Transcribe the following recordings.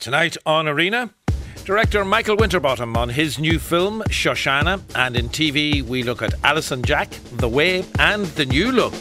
Tonight on Arena, director Michael Winterbottom on his new film Shoshana, and in TV we look at Alice and Jack, The Way, and The New Look.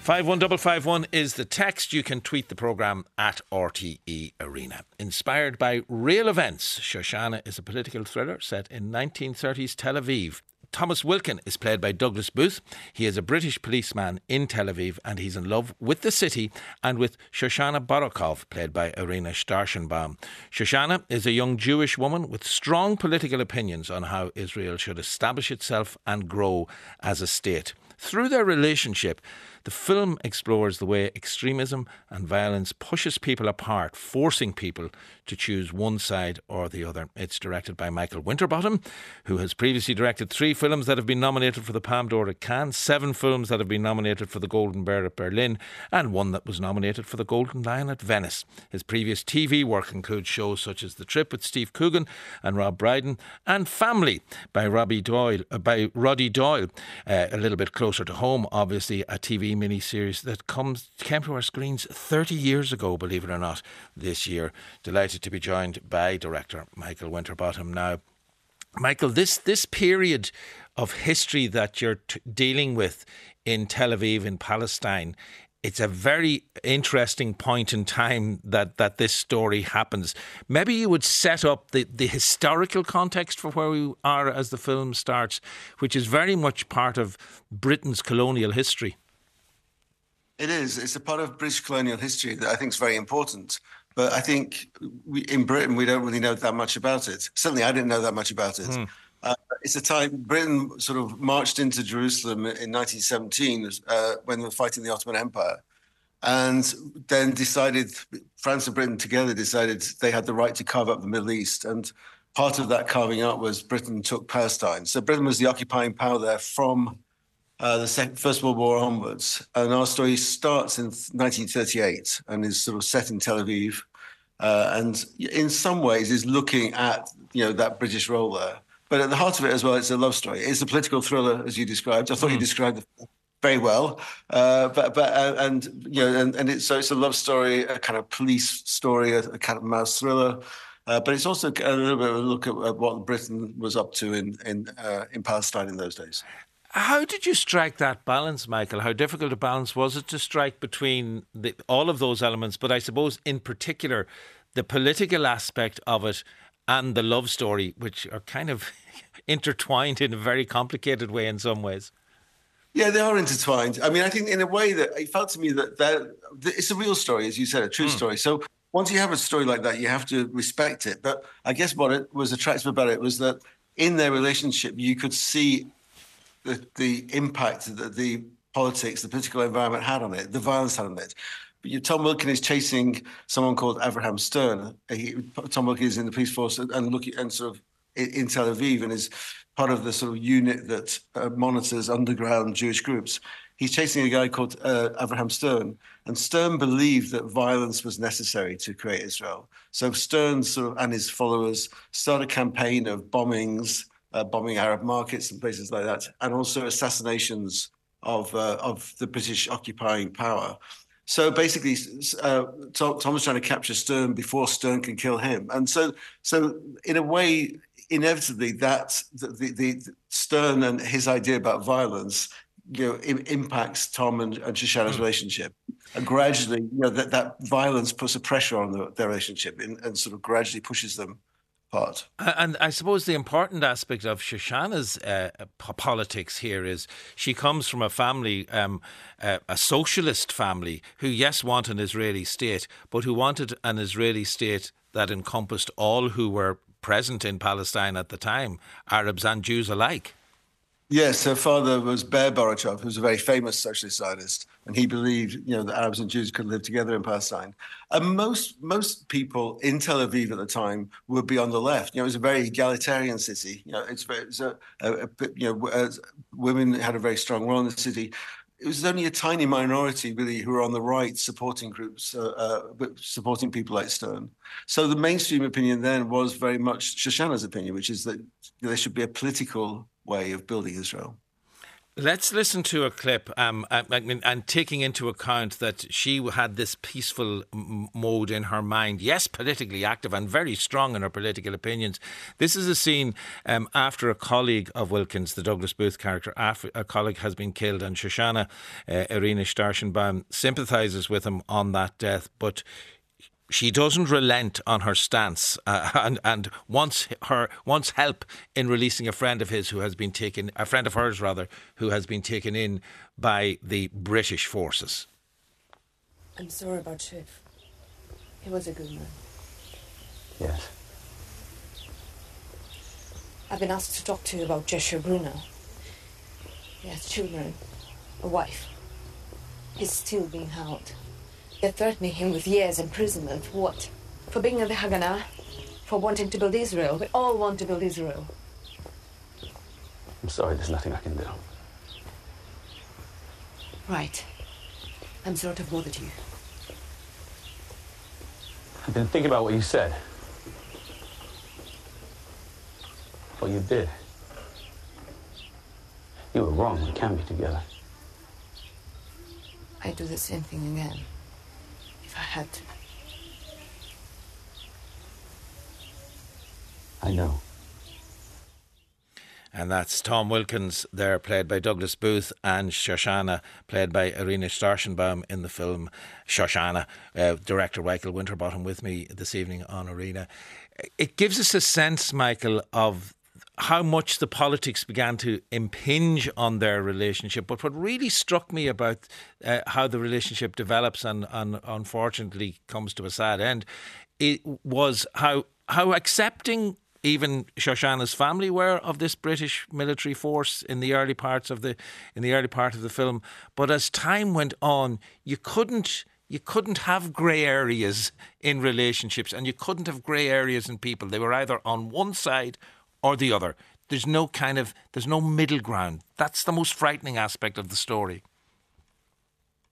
Five one double five one is the text. You can tweet the program at RTE Arena. Inspired by real events, Shoshana is a political thriller set in 1930s Tel Aviv. Thomas Wilkin is played by Douglas Booth. He is a British policeman in Tel Aviv and he's in love with the city and with Shoshana Borochov, played by Irina Starshenbaum. Shoshana is a young Jewish woman with strong political opinions on how Israel should establish itself and grow as a state. Through their relationship, the film explores the way extremism and violence pushes people apart, forcing people to choose one side or the other. It's directed by Michael Winterbottom, who has previously directed three films that have been nominated for the Palme d'Or at Cannes, seven films that have been nominated for the Golden Bear at Berlin, and one that was nominated for the Golden Lion at Venice. His previous TV work includes shows such as The Trip with Steve Coogan and Rob Brydon, and Family by Robbie Doyle, uh, by Roddy Doyle. Uh, a little bit closer to home, obviously, a TV miniseries that comes came to our screens 30 years ago, believe it or not, this year. Delighted to be joined by director Michael Winterbottom now. Michael, this this period of history that you're t- dealing with in Tel Aviv in Palestine it's a very interesting point in time that, that this story happens. Maybe you would set up the, the historical context for where we are as the film starts, which is very much part of Britain's colonial history. It is. It's a part of British colonial history that I think is very important. But I think we, in Britain, we don't really know that much about it. Certainly, I didn't know that much about it. Hmm. Uh, it's a time Britain sort of marched into Jerusalem in 1917 uh, when they were fighting the Ottoman Empire, and then decided France and Britain together decided they had the right to carve up the Middle East. And part of that carving up was Britain took Palestine. So Britain was the occupying power there from uh, the Second, First World War onwards. And our story starts in 1938 and is sort of set in Tel Aviv. Uh, and in some ways is looking at you know that British role there. But at the heart of it as well, it's a love story. It's a political thriller, as you described. I thought mm. you hmm. described it very well. Uh, but but uh, and you know and, and it's so it's a love story, a kind of police story, a, a kind of mouse thriller. Uh, but it's also a little bit of a look at, at what Britain was up to in in uh, in Palestine in those days. How did you strike that balance, Michael? How difficult a balance was it to strike between the, all of those elements, but I suppose in particular the political aspect of it and the love story, which are kind of intertwined in a very complicated way in some ways? Yeah, they are intertwined. I mean, I think in a way that it felt to me that that it's a real story, as you said, a true mm. story. So once you have a story like that, you have to respect it. But I guess what it was attractive about it was that in their relationship, you could see the, the impact that the politics, the political environment had on it, the violence had on it. But Tom Wilkin is chasing someone called Abraham Stern. He, Tom Wilkin is in the police force and looking and sort of in, Tel Aviv and is part of the sort of unit that uh, monitors underground Jewish groups. He's chasing a guy called uh, Avraham Stern, and Stern believed that violence was necessary to create Israel. So Stern sort of and his followers started a campaign of bombings uh, bombing Arab markets and places like that, and also assassinations of uh, of the British occupying power. So basically, uh, Tom was trying to capture Stern before Stern can kill him, and so so in a way, inevitably, that the, the, the Stern and his idea about violence you know, Im- impacts Tom and, and Shoshana's mm. relationship. And gradually, you know, that, that violence puts a pressure on the, their relationship and, and, sort of gradually pushes them part. And I suppose the important aspect of Shoshana's uh, politics here is she comes from a family, um, uh, a socialist family, who, yes, want an Israeli state, but who wanted an Israeli state that encompassed all who were present in Palestine at the time, Arabs and Jews alike. Yes, her father was Ber Borochov, who was a very famous socialist Zionist, and he believed, you know, that Arabs and Jews could live together in Palestine. And most most people in Tel Aviv at the time would be on the left. You know, it was a very egalitarian city. You know, it's, it's a, a, a, you know, women had a very strong role in the city. It was only a tiny minority, really, who were on the right supporting groups, uh, uh, supporting people like Stern. So the mainstream opinion then was very much Shoshana's opinion, which is that there should be a political way of building Israel. Let's listen to a clip um, and, and, taking into account that she had this peaceful mode in her mind. Yes, politically active and very strong in her political opinions. This is a scene um, after a colleague of Wilkins, the Douglas Booth character, a colleague has been killed, and Shoshana uh, Irina Starshenbaum sympathises with him on that death, but she doesn't relent on her stance uh, and and wants her wants help in releasing a friend of his who has been taken a friend of hers rather who has been taken in by the British forces. I'm sorry about Shiv. He was a good man. Yes. I've been asked to talk to you about Joshua Bruno. He has children, a wife. He's still being held. They're threatening him with years imprisonment. For what? For being a the Haganah? For wanting to build Israel? We all want to build Israel. I'm sorry, there's nothing I can do. Right. I'm sorry to have bothered you. I've been thinking about what you said. What you did. You were wrong. We can't be together. I'd do the same thing again I had. I know. And that's Tom Wilkins there, played by Douglas Booth, and Shoshana, played by Irina Starshenbaum in the film Shoshana. Uh, director Michael Winterbottom with me this evening on Arena. It gives us a sense, Michael, of how much the politics began to impinge on their relationship. But what really struck me about uh, how the relationship develops and, and unfortunately comes to a sad end, it was how how accepting even Shoshana's family were of this British military force in the early parts of the in the early part of the film. But as time went on, you couldn't you couldn't have grey areas in relationships and you couldn't have grey areas in people. They were either on one side or the other. There's no kind of there's no middle ground. That's the most frightening aspect of the story.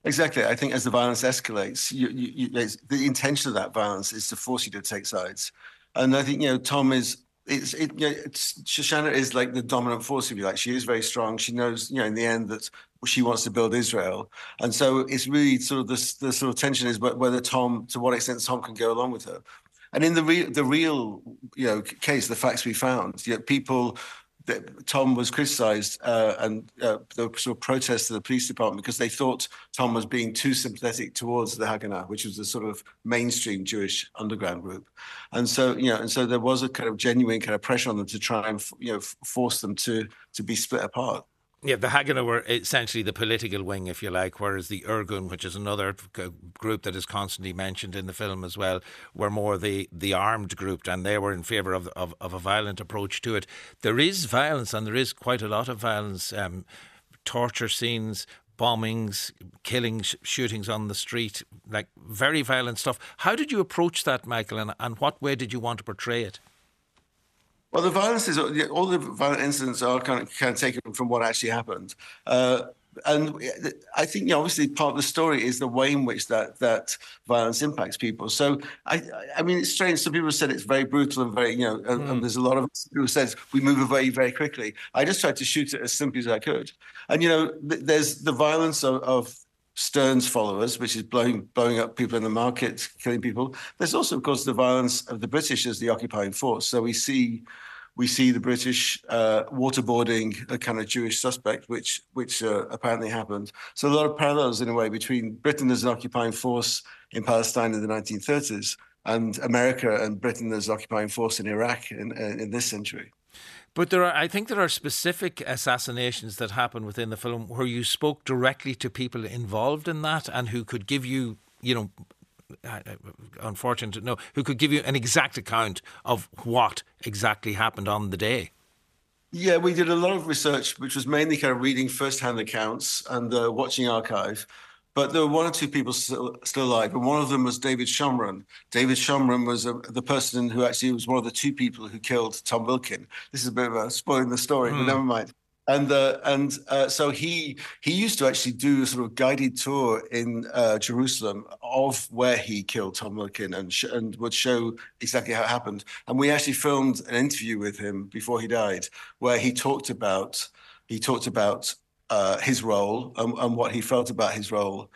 Exactly. I think as the violence escalates, you, you, you, the intention of that violence is to force you to take sides. And I think you know Tom is it's it, you know, it's, Shoshana is like the dominant force, if you like. She is very strong. She knows, you know, in the end that she wants to build Israel, and so it's really sort of this the sort of tension is whether Tom, to what extent Tom can go along with her. And in the real, the real, you know, case, the facts we found, you know, people Tom was criticised uh, and uh, there were sort of protests to the police department because they thought Tom was being too sympathetic towards the Haganah, which was the sort of mainstream Jewish underground group, and so you know, and so there was a kind of genuine kind of pressure on them to try and you know force them to to be split apart. Yeah, the Haganah were essentially the political wing, if you like, whereas the Irgun, which is another group that is constantly mentioned in the film as well, were more the, the armed group, and they were in favour of, of, of a violent approach to it. There is violence, and there is quite a lot of violence, um, torture scenes, bombings, killings, shootings on the street, like very violent stuff. How did you approach that, Michael, and, and what way did you want to portray it? Well, the violence is all the violent incidents are kind of, kind of taken from what actually happened. Uh, and I think you know, obviously part of the story is the way in which that that violence impacts people. So I, I mean, it's strange. Some people said it's very brutal and very, you know, and, mm. and hmm. there's a lot of people who says we move away very quickly. I just tried to shoot it as simply as I could. And you know, th- there's the violence of, of Stern's followers, which is blowing blowing up people in the market, killing people. There's also, of course, the violence of the British as the occupying force. So we see we see the British uh, waterboarding a kind of Jewish suspect, which which uh, apparently happened. So a lot of parallels in a way between Britain as an occupying force in Palestine in the 1930s and America and Britain as occupying force in Iraq in, in this century. But there are, I think, there are specific assassinations that happen within the film where you spoke directly to people involved in that and who could give you, you know, unfortunate to know, who could give you an exact account of what exactly happened on the day. Yeah, we did a lot of research, which was mainly kind of reading first-hand accounts and uh, watching archive. But there were one or two people still, still alive, and one of them was David Shomron. David Shomron was a, the person who actually was one of the two people who killed Tom Wilkin. This is a bit of a spoiling the story, mm. but hmm. never mind. And uh, and uh, so he he used to actually do a sort of guided tour in uh, Jerusalem of where he killed Tom Wilkin and sh- and would show exactly how it happened. And we actually filmed an interview with him before he died, where he talked about he talked about uh, his role and, and, what he felt about his role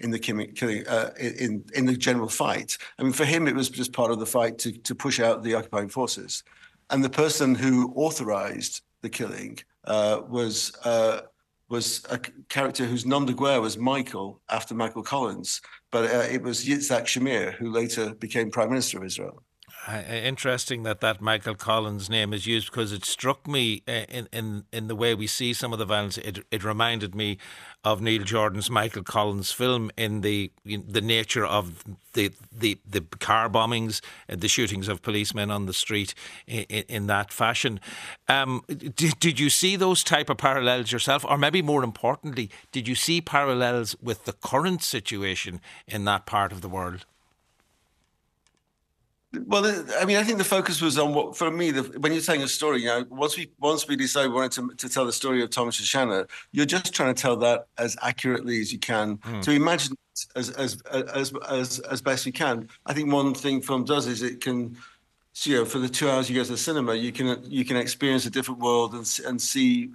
in the killing, uh, in in the general fight. I mean, for him, it was just part of the fight to to push out the occupying forces, and the person who authorized the killing uh, was uh, was a character whose nom de guerre was Michael after Michael Collins, but uh, it was Yitzhak Shamir who later became Prime Minister of Israel. Interesting that that Michael Collins name is used because it struck me uh, in in in the way we see some of the violence. It it reminded me of Neil Jordan's Michael Collins film in the in the nature of the the the car bombings, uh, the shootings of policemen on the street in, in that fashion. Um, did did you see those type of parallels yourself, or maybe more importantly, did you see parallels with the current situation in that part of the world? Well, I mean, I think the focus was on what, for me, the, when you're telling a story, you know, once we once we decided we wanted to, to tell the story of Thomas Shoshana, you're just trying to tell that as accurately as you can, mm. to imagine as, as as as as best you can. I think one thing film does is it can, you know, for the two hours you go to the cinema, you can you can experience a different world and and see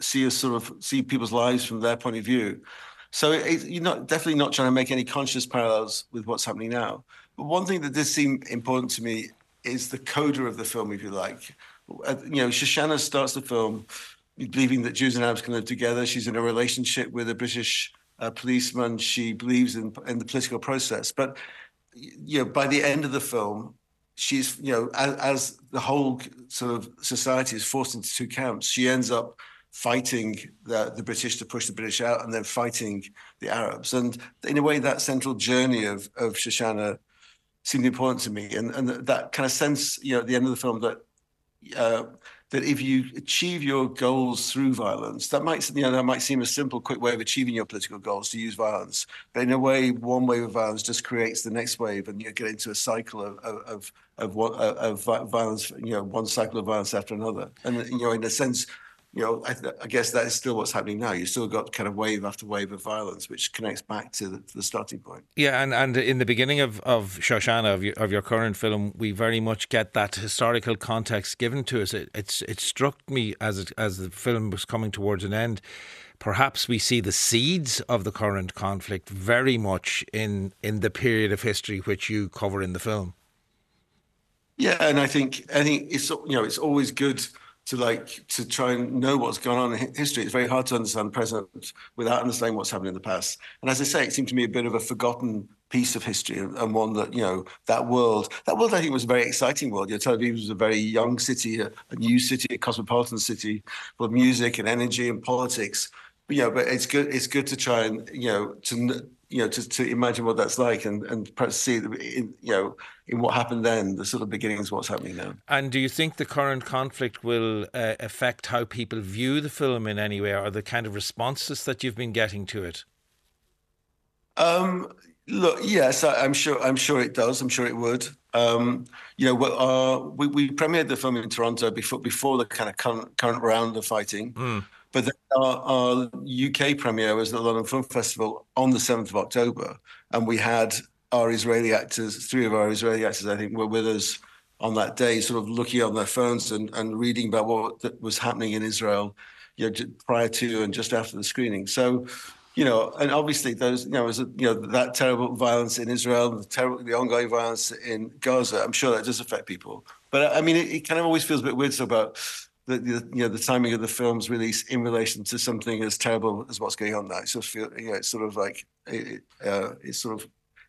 see a sort of see people's lives from their point of view. So it, you're not definitely not trying to make any conscious parallels with what's happening now. But one thing that does seem important to me is the coda of the film, if you like. Uh, you know, Shoshana starts the film believing that Jews and Arabs can live together. She's in a relationship with a British uh, policeman. She believes in, in the political process. But you know, by the end of the film, she's you know, as, as the whole sort of society is forced into two camps, she ends up fighting the, the British to push the British out, and then fighting the Arabs. And in a way, that central journey of of Shoshana seemed important to me, and and that kind of sense, you know, at the end of the film that. Uh, that if you achieve your goals through violence, that might you know that might seem a simple, quick way of achieving your political goals to use violence. But in a way, one wave of violence just creates the next wave, and you get into a cycle of of of, of, of violence. You know, one cycle of violence after another, and you know, in a sense, you know, I, th- I, guess that is still what's happening now. You still got kind of wave after wave of violence, which connects back to the, to the starting point. Yeah, and, and in the beginning of, of Shoshana, of your, of your current film, we very much get that historical context given to us. It, it's it struck me as it, as the film was coming towards an end. Perhaps we see the seeds of the current conflict very much in in the period of history which you cover in the film. Yeah, and I think I think it's you know it's always good to like to try and know what's gone on in history. It's very hard to understand the present without understanding what's happened in the past. And as I say, it seemed to me a bit of a forgotten piece of history and one that you know that world that world I think was a very exciting world. You know, Tel Aviv was a very young city, a, a new city, a cosmopolitan city full of music and energy and politics. But, know, but it's good. It's good to try and you know to you know, to, to imagine what that's like and, and perhaps see, in, you know, in what happened then, the sort of beginnings of what's happening now. And do you think the current conflict will uh, affect how people view the film in any way or the kind of responses that you've been getting to it? Um, look, yes, I, am sure. I'm sure it does. I'm sure it would. Um, you know, uh, we, we premiered the film in Toronto before before the kind of current, current round of fighting. Mm. But our, our, UK premiere was at the London Film Festival on the 7th of October. And we had our Israeli actors, three of our Israeli actors, I think, were with us on that day, sort of looking on their phones and, and reading about what was happening in Israel you know, prior to and just after the screening. So, you know, and obviously those, you know, was, you know, that terrible violence in Israel, the terrible, the ongoing violence in Gaza. I'm sure that does affect people. But I mean, it, it kind of always feels a bit weird so about the, the, you know the timing of the film's release in relation to something as terrible as what's going on now. It just feel you know it's sort of like it, uh, it's sort of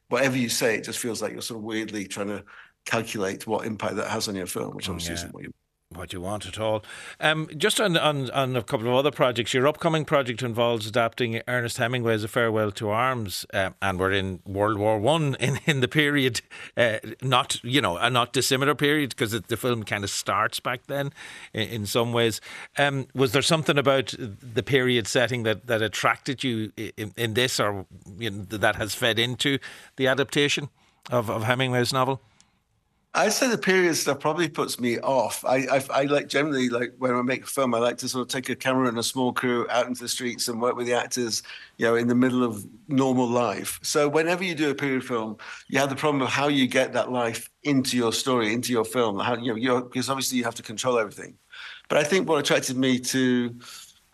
whatever you say, it just feels like you're sort of weirdly trying to calculate what impact that has on your film, which obviously yeah. isn't what you what you want at all. Um, just on, on, on a couple of other projects, your upcoming project involves adapting Ernest Hemingway's A Farewell to Arms, uh, and we're in World War One in, in the period, uh, not you know a not dissimilar period because the film kind of starts back then in, in some ways. Um, was there something about the period setting that, that attracted you in, in this, or you know, that has fed into the adaptation of, of Hemingway's novel? I'd say the period stuff probably puts me off. I, I, I, like generally like when I make a film, I like to sort of take a camera and a small crew out into the streets and work with the actors, you know, in the middle of normal life. So whenever you do a period film, you have the problem of how you get that life into your story, into your film. How you know, because obviously you have to control everything. But I think what attracted me to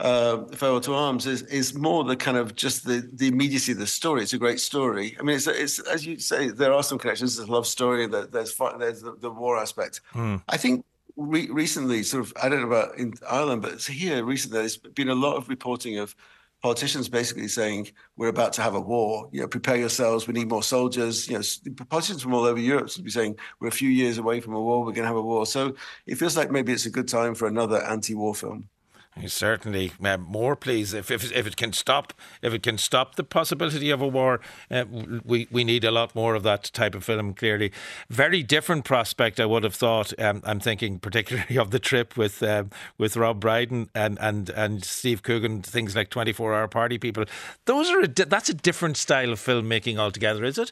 uh, Farewell to Arms is is more the kind of just the the immediacy of the story. It's a great story. I mean, it's it's as you say, there are some connections. There's a love story. There's there's the, the war aspect. Mm. I think re- recently, sort of, I don't know about in Ireland, but here recently, there's been a lot of reporting of politicians basically saying we're about to have a war. You know, prepare yourselves. We need more soldiers. You know, politicians from all over Europe seem to be saying we're a few years away from a war. We're going to have a war. So it feels like maybe it's a good time for another anti-war film. Certainly, uh, more please. If, if if it can stop, if it can stop the possibility of a war, uh, we we need a lot more of that type of film. Clearly, very different prospect. I would have thought. Um, I'm thinking particularly of the trip with um, with Rob Brydon and and and Steve Coogan. Things like 24 Hour Party People. Those are a di- that's a different style of filmmaking altogether, is it?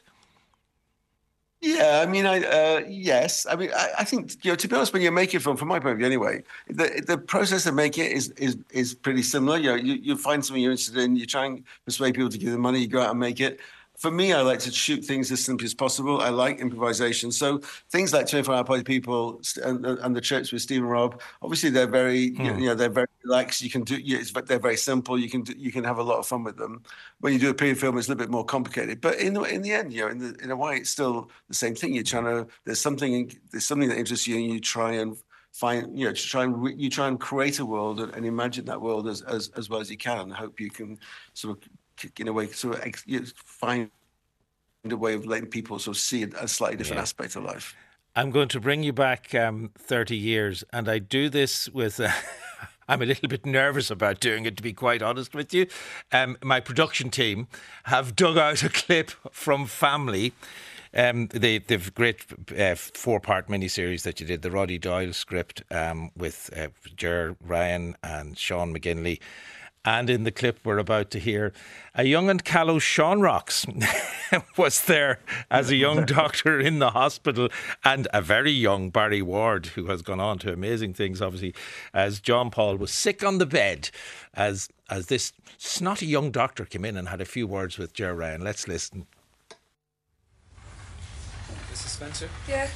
Yeah, I mean, I uh, yes, I mean, I, I, think you know. To be honest, when you're making film, from my point of view, anyway, the the process of making it is is is pretty similar. You know, you, you find something you're interested in, you try and persuade people to give the money, you go out and make it for me, I like to shoot things as simply as possible. I like improvisation. So things like 24 Hour Party People and, and the trips with Stephen Rob, obviously they're very, hmm. you know, they're very relaxed. You can do, but they're very simple. You can do, you can have a lot of fun with them. When you do a period film, it's a little bit more complicated. But in the, in the end, you know, in, the, in a way, it's still the same thing. You're trying to, there's something, there's something that interests you and you try and find you know to try and re, you try and create a world and, and, imagine that world as, as as well as you can and hope you can sort of in a way ex, you find a way of letting people sort of see a slightly different yeah. aspect of life. I'm going to bring you back um, 30 years, and I do this with. Uh, I'm a little bit nervous about doing it, to be quite honest with you. Um, my production team have dug out a clip from Family. Um, the the great uh, four part miniseries that you did, the Roddy Doyle script um, with uh, Ger Ryan and Sean McGinley. And in the clip we're about to hear, a young and callow Sean Rocks was there as a young doctor in the hospital, and a very young Barry Ward, who has gone on to amazing things, obviously, as John Paul was sick on the bed, as as this snotty young doctor came in and had a few words with Ger Ryan. Let's listen. Mrs. Spencer? Yeah.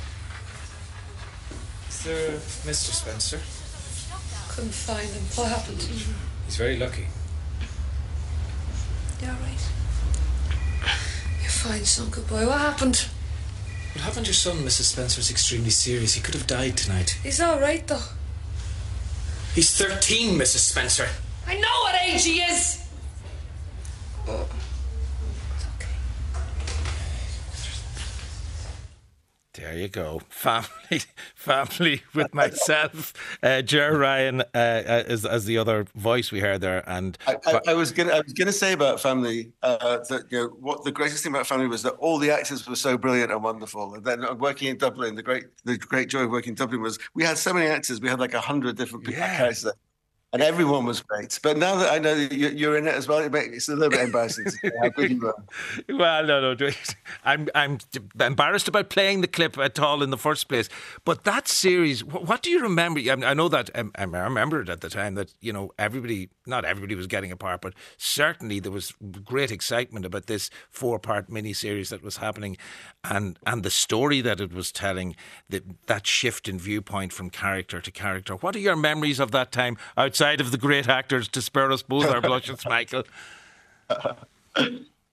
Is there Mr. Spencer? Couldn't find him. What happened? Mm-hmm. He's very lucky. You alright? You're fine, son. Good boy. What happened? What happened to your son, Mrs. Spencer, is extremely serious. He could have died tonight. He's alright, though. He's 13, Mrs. Spencer. I know what age he is! Oh. There you go. Family, family with myself, uh, Ger Ryan uh, uh, as, as the other voice we heard there, and I, I, I was gonna I was gonna say about family uh, that you know what the greatest thing about family was that all the actors were so brilliant and wonderful. And then working in Dublin, the great the great joy of working in Dublin was we had so many actors. We had like a hundred different yeah. characters and everyone was great. But now that I know that you're in it as well, it's a little bit embarrassing how good you were. Well, no, no, I'm I'm embarrassed about playing the clip at all in the first place. But that series, what do you remember? I know that um, I remember it at the time that you know everybody, not everybody was getting a part, but certainly there was great excitement about this four-part mini-series that was happening, and and the story that it was telling, that that shift in viewpoint from character to character. What are your memories of that time outside? of the great actors to spare us both our blushes, Michael?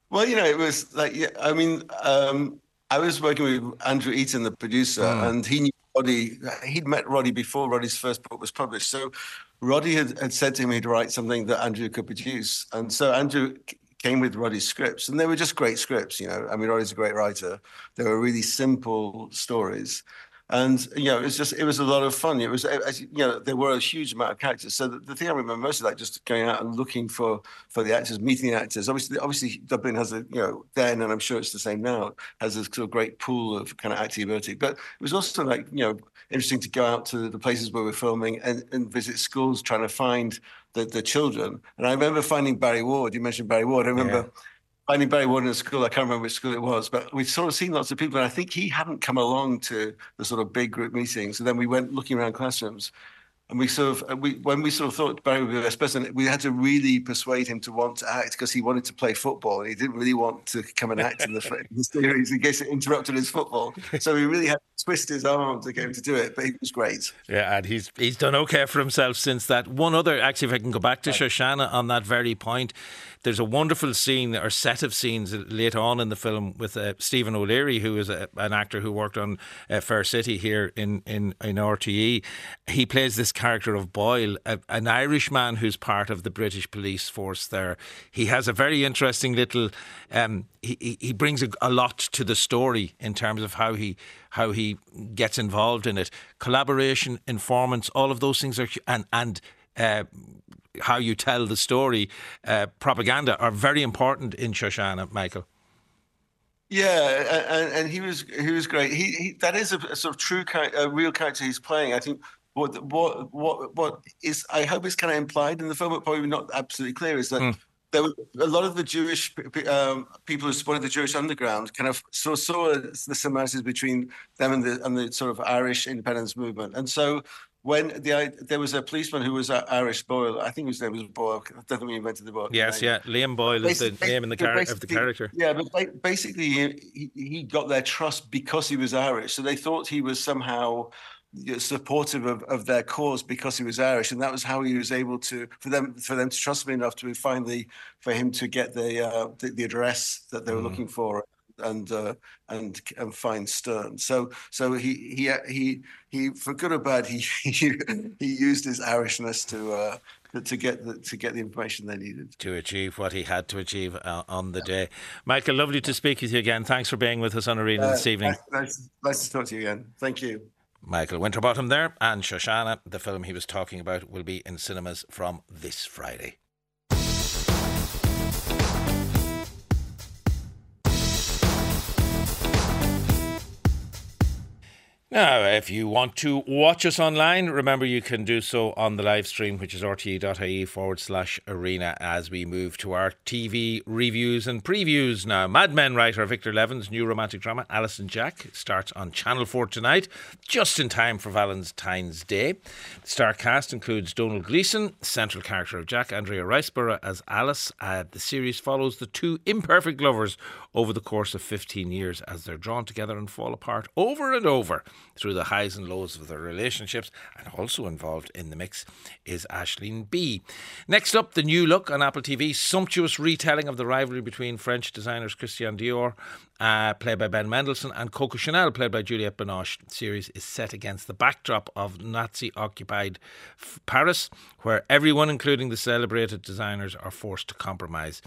well, you know, it was like, yeah, I mean, um, I was working with Andrew Eaton, the producer, mm. and he knew Roddy. He'd met Roddy before Roddy's first book was published. So Roddy had, had said to him he'd write something that Andrew could produce. And so Andrew came with Roddy's scripts, and they were just great scripts. You know, I mean, Roddy's a great writer. They were really simple stories, and you know, it was just it was a lot of fun. It was as, you know, there were a huge amount of characters. So the, the thing I remember most is like just going out and looking for for the actors, meeting the actors. Obviously, obviously Dublin has a you know then, and I'm sure it's the same now, has a sort of great pool of kind of activity. But it was also like you know interesting to go out to the places where we're filming and, and visit schools, trying to find the, the children. And I remember finding Barry Ward. You mentioned Barry Ward. I remember. Finding Barry Ward in school. I can't remember which school it was, but we'd sort of seen lots of people. And I think he hadn't come along to the sort of big group meetings. And then we went looking around classrooms. and we sort of we when we sort of thought Barry would be the best person, we had to really persuade him to want to act because he wanted to play football and he didn't really want to come and act in the, in the series in case it interrupted his football. So we really had to twist his arm to get him to do it, but he was great. Yeah, and he's he's done okay for himself since that. One other, actually, if I can go back to Shoshana on that very point, there's a wonderful scene or set of scenes later on in the film with uh, Stephen O'Leary, who is a, an actor who worked on uh, Fair City here in, in, in RTE. He plays this character of Boyle, a, an Irishman who's part of the British police force there. He has a very interesting little. Um, he, he brings a, a lot to the story in terms of how he how he gets involved in it. Collaboration, informants, all of those things are and and. Uh, how you tell the story, uh, propaganda are very important in Shoshana, Michael. Yeah, and, and he was he was great. He, he that is a, a, sort of true a real character he's playing. I think what what what what is I hope it's kind of implied in the film, but probably not absolutely clear. Is that mm. there were a lot of the Jewish um, people who supported the Jewish underground kind of saw saw the similarities between them and the and the sort of Irish independence movement, and so when the there was a policeman who was an Irish Boyle, I think his name was Boyle. I don't think we invented the Boyle. Yes, yeah, Liam Boyle is the name and the char- of the character. Yeah, but basically he, he got their trust because he was Irish, so they thought he was somehow supportive of, of their cause because he was Irish, and that was how he was able to for them for them to trust me enough to finally for him to get the uh, the, the, address that they were mm. looking for and uh, and and find Stern. So so he he he he for good or bad he he, he used his Irishness to. Uh, to get the, to get the information they needed to achieve what he had to achieve uh, on the yeah. day. Michael, lovely to speak with you again. Thanks for being with us on Arena uh, this evening. Nice, nice to talk to you again. Thank you. Michael Winterbottom there, and Shoshana, the film he was talking about, will be in cinemas from this Friday. Now, if you want to watch us online, remember you can do so on the live stream, which is rte.ie forward slash arena, as we move to our TV reviews and previews now. Mad Men writer Victor Levin's new romantic drama, Alice and Jack, starts on Channel 4 tonight, just in time for Valentine's Day. The star cast includes Domhnall Gleeson, central character of Jack, Andrea Riseborough as Alice. Uh, the series follows the two imperfect lovers over the course of 15 years as they're drawn together and fall apart over and over through the highs and lows of their relationships, and also involved in the mix is Aisling Bea. Next up, the new look on Apple TV, sumptuous retelling of the rivalry between French designers Christian Dior, uh, played by Ben Mendelsohn, and Coco Chanel, played by Juliette Binoche. Series is set against the backdrop of Nazi occupied Paris, where everyone, including the celebrated designers, are forced to compromise.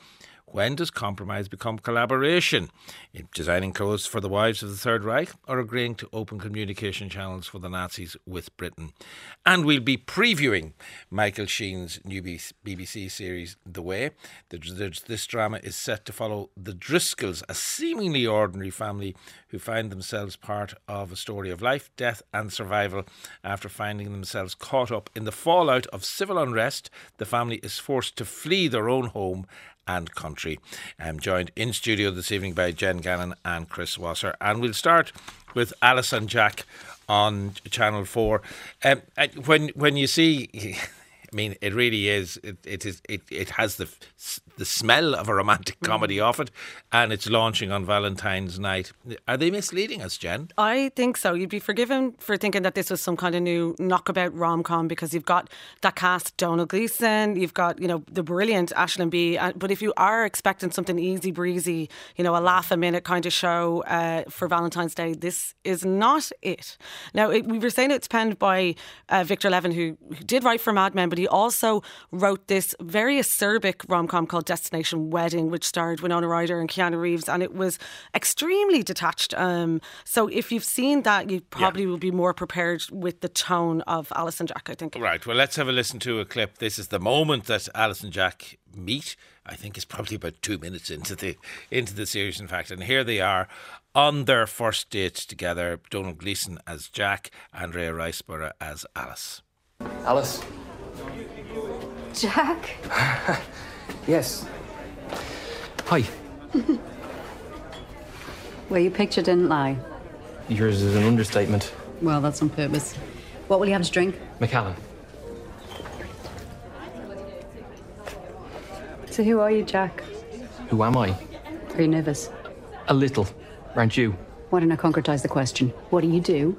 When does compromise become collaboration? In designing clothes for the wives of the Third Reich or agreeing to open communication channels for the Nazis with Britain? And we'll be previewing Michael Sheen's new BBC series, The Way. This drama is set to follow the Driscolls, a seemingly ordinary family who find themselves part of a story of life, death, and survival after finding themselves caught up in the fallout of civil unrest. The family is forced to flee their own home and country. I'm joined in studio this evening by Jen Gannon and Chris Wasser. And we'll start with Alice and Jack on Channel 4. Um, when, when you see. I mean, it really is. It, it is. It, it has the the smell of a romantic mm. comedy off it, and it's launching on Valentine's night. Are they misleading us, Jen? I think so. You'd be forgiven for thinking that this was some kind of new knockabout rom com because you've got that cast, Domhnall Gleeson, you've got you know the brilliant Aisling Bea. Uh, but if you are expecting something easy breezy, you know a laugh a minute kind of show uh, for Valentine's Day, this is not it. Now it, we were saying it's penned by uh, Victor Levin, who, who did write for Mad Men, but he also wrote this very acerbic rom com called Destination Wedding, which starred Winona Ryder and Keanu Reeves, and it was extremely detached. Um, so if you've seen that, you probably yeah. will be more prepared with the tone of Alice and Jack, I think. Right. Well, let's have a listen to a clip. This is the moment that Alice and Jack meet. I think it's probably about two minutes into the into the series, in fact. And here they are on their first date together. Domhnall Gleeson as Jack, Andrea Riseborough as Alice. Alice. Jack? yes. Hi. well, your picture didn't lie. Yours is an understatement. Well, that's on purpose. What will you have to drink? Macallan. So who are you, Jack? Who am I? Are you nervous? A little. Aren't you? Why don't I concretize the question? What do you do?